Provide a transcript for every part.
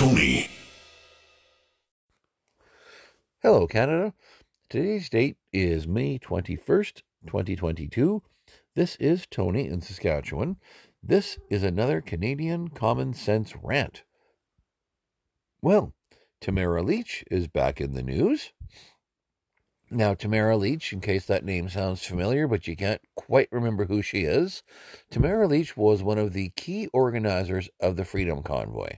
Tony. Hello, Canada. Today's date is May 21st, 2022. This is Tony in Saskatchewan. This is another Canadian Common Sense rant. Well, Tamara Lich is back in the news. Now, Tamara Lich, in case that name sounds familiar, but you can't quite remember who she is, Tamara Lich was one of the key organizers of the Freedom Convoy.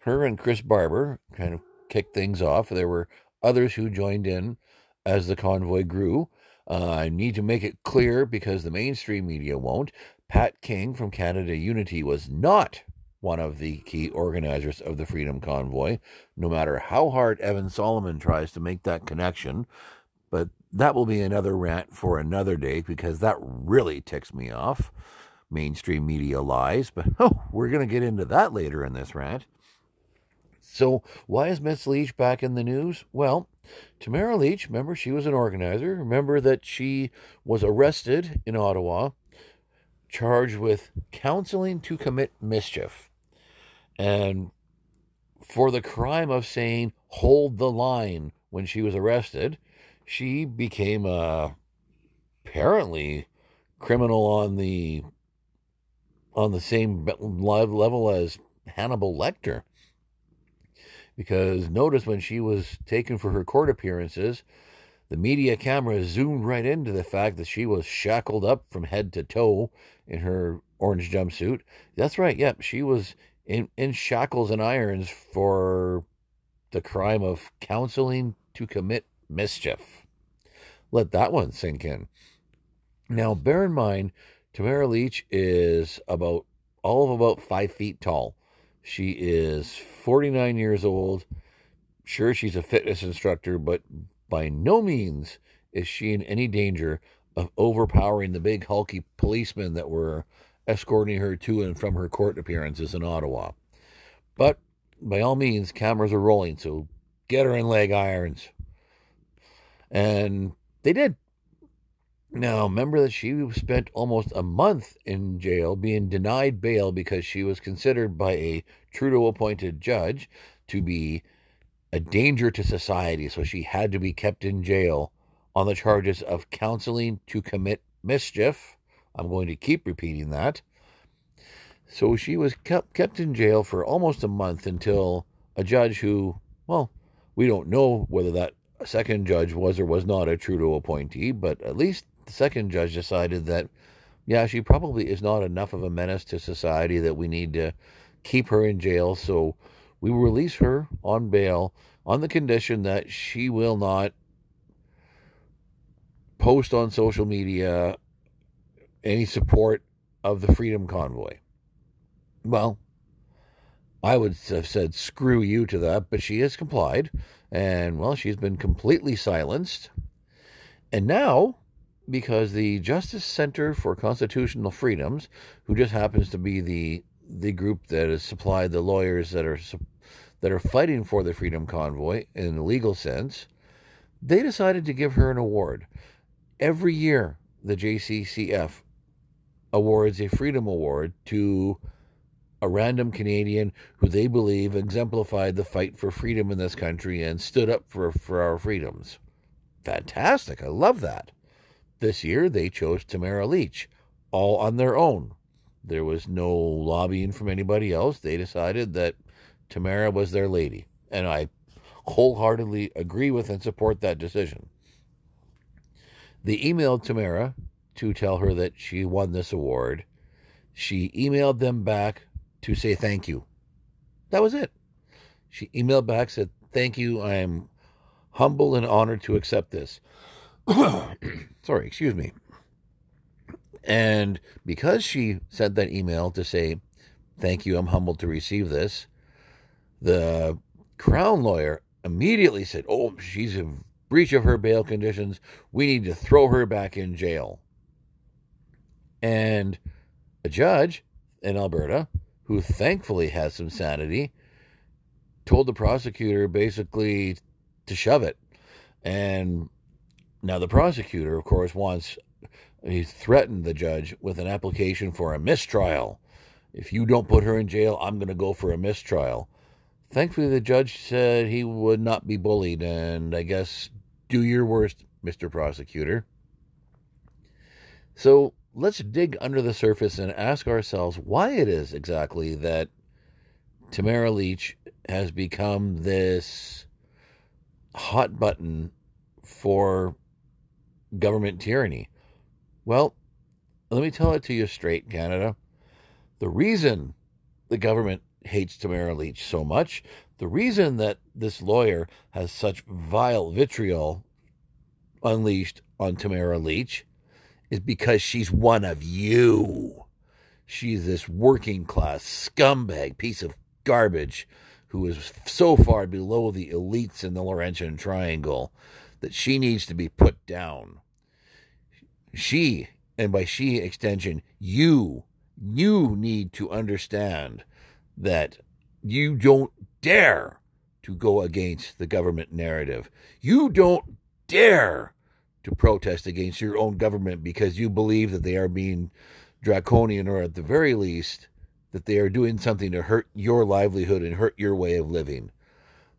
Her and Chris Barber kind of kicked things off. There were others who joined in as the convoy grew. Uh, I need to make it clear because the mainstream media won't. Pat King from Canada Unity was not one of the key organizers of the Freedom Convoy, no matter how hard Evan Solomon tries to make that connection. But that will be another rant for another day because that really ticks me off. Mainstream media lies, but oh, we're going to get into that later in this rant. So, why is Miss Lich back in the news? Well, Tamara Lich, remember, she was an organizer. Remember that she was arrested in Ottawa, charged with counseling to commit mischief. And for the crime of saying, hold the line when she was arrested, she became a apparently criminal on the on the same level as Hannibal Lecter. Because notice when she was taken for her court appearances, the media camera zoomed right into the fact that she was shackled up from head to toe in her orange jumpsuit. That's right, yep, she was in, in shackles and irons for the crime of counseling to commit mischief. Let that one sink in. Now, bear in mind, Tamara Lich is about all of about five feet tall. She is 49 years old. Sure, she's a fitness instructor, but by no means is she in any danger of overpowering the big hulky policemen that were escorting her to and from her court appearances in Ottawa. But by all means, cameras are rolling, so get her in leg irons. And they did. Now, remember that she spent almost a month in jail being denied bail because she was considered by a Trudeau appointed judge to be a danger to society. So she had to be kept in jail on the charges of counseling to commit mischief. I'm going to keep repeating that. So she was kept, kept in jail for almost a month until a judge who, well, we don't know whether that second judge was or was not a Trudeau appointee, but at least the second judge decided that, yeah, she probably is not enough of a menace to society that we need to keep her in jail. So we release her on bail on the condition that she will not post on social media any support of the Freedom Convoy. Well, I would have said screw you to that, but she has complied. And, well, she's been completely silenced. And now because the Justice Center for Constitutional Freedoms, who just happens to be the the group that has supplied the lawyers that are that are fighting for the Freedom Convoy in the legal sense, they decided to give her an award. Every year, the JCCF awards a Freedom Award to a random Canadian who they believe exemplified the fight for freedom in this country and stood up for, for our freedoms. Fantastic. I love that. This year, they chose Tamara Lich all on their own. There was no lobbying from anybody else. They decided that Tamara was their lady. And I wholeheartedly agree with and support that decision. They emailed Tamara to tell her that she won this award. She emailed them back to say thank you. That was it. She emailed back, said, Thank you. I am humble and honored to accept this. Sorry, excuse me. And because she sent that email to say, Thank you, I'm humbled to receive this, the Crown lawyer immediately said, Oh, she's in breach of her bail conditions. We need to throw her back in jail. And a judge in Alberta, who thankfully has some sanity, told the prosecutor basically to shove it. And now, the prosecutor, of course, wants, he threatened the judge with an application for a mistrial. If you don't put her in jail, I'm going to go for a mistrial. thankfully, the judge said he would not be bullied, and I guess do your worst, Mr. Prosecutor. So let's dig under the surface and ask ourselves why it is exactly that Tamara Lich has become this hot button for government tyranny. Well, let me tell it to you straight, Canada. The reason the government hates Tamara Lich so much, the reason that this lawyer has such vile vitriol unleashed on Tamara Lich is because she's one of you. She's this working class scumbag piece of garbage who is so far below the elites in the Laurentian Triangle that she needs to be put down. She, and by she extension, you, you need to understand that you don't dare to go against the government narrative. You don't dare to protest against your own government because you believe that they are being draconian or at the very least that they are doing something to hurt your livelihood and hurt your way of living.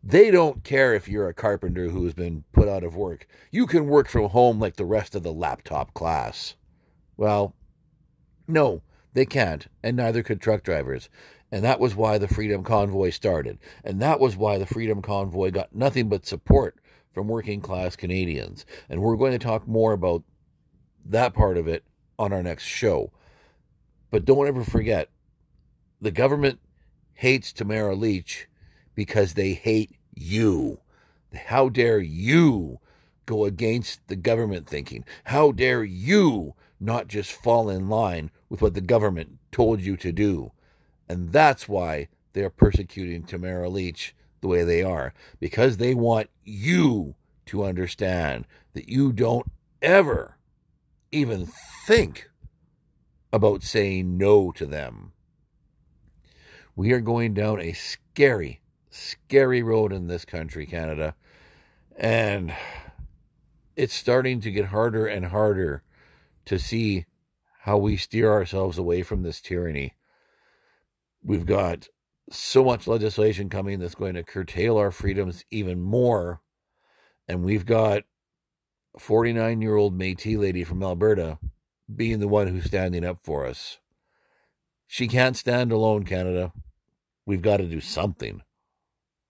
They don't care if you're a carpenter who has been put out of work. You can work from home like the rest of the laptop class. Well, no, they can't, and neither could truck drivers. And that was why the Freedom Convoy started. And that was why the Freedom Convoy got nothing but support from working class Canadians. And we're going to talk more about that part of it on our next show. But don't ever forget the government hates Tamara Lich because they hate you. How dare you go against the government thinking? How dare you not just fall in line with what the government told you to do? And that's why they're persecuting Tamara Lich the way they are, because they want you to understand that you don't ever even think about saying no to them. We are going down a scary, scary road in this country, Canada. And it's starting to get harder and harder to see how we steer ourselves away from this tyranny. We've got so much legislation coming that's going to curtail our freedoms even more. And we've got a 49 year old Metis lady from Alberta being the one who's standing up for us. She can't stand alone, Canada. We've got to do something.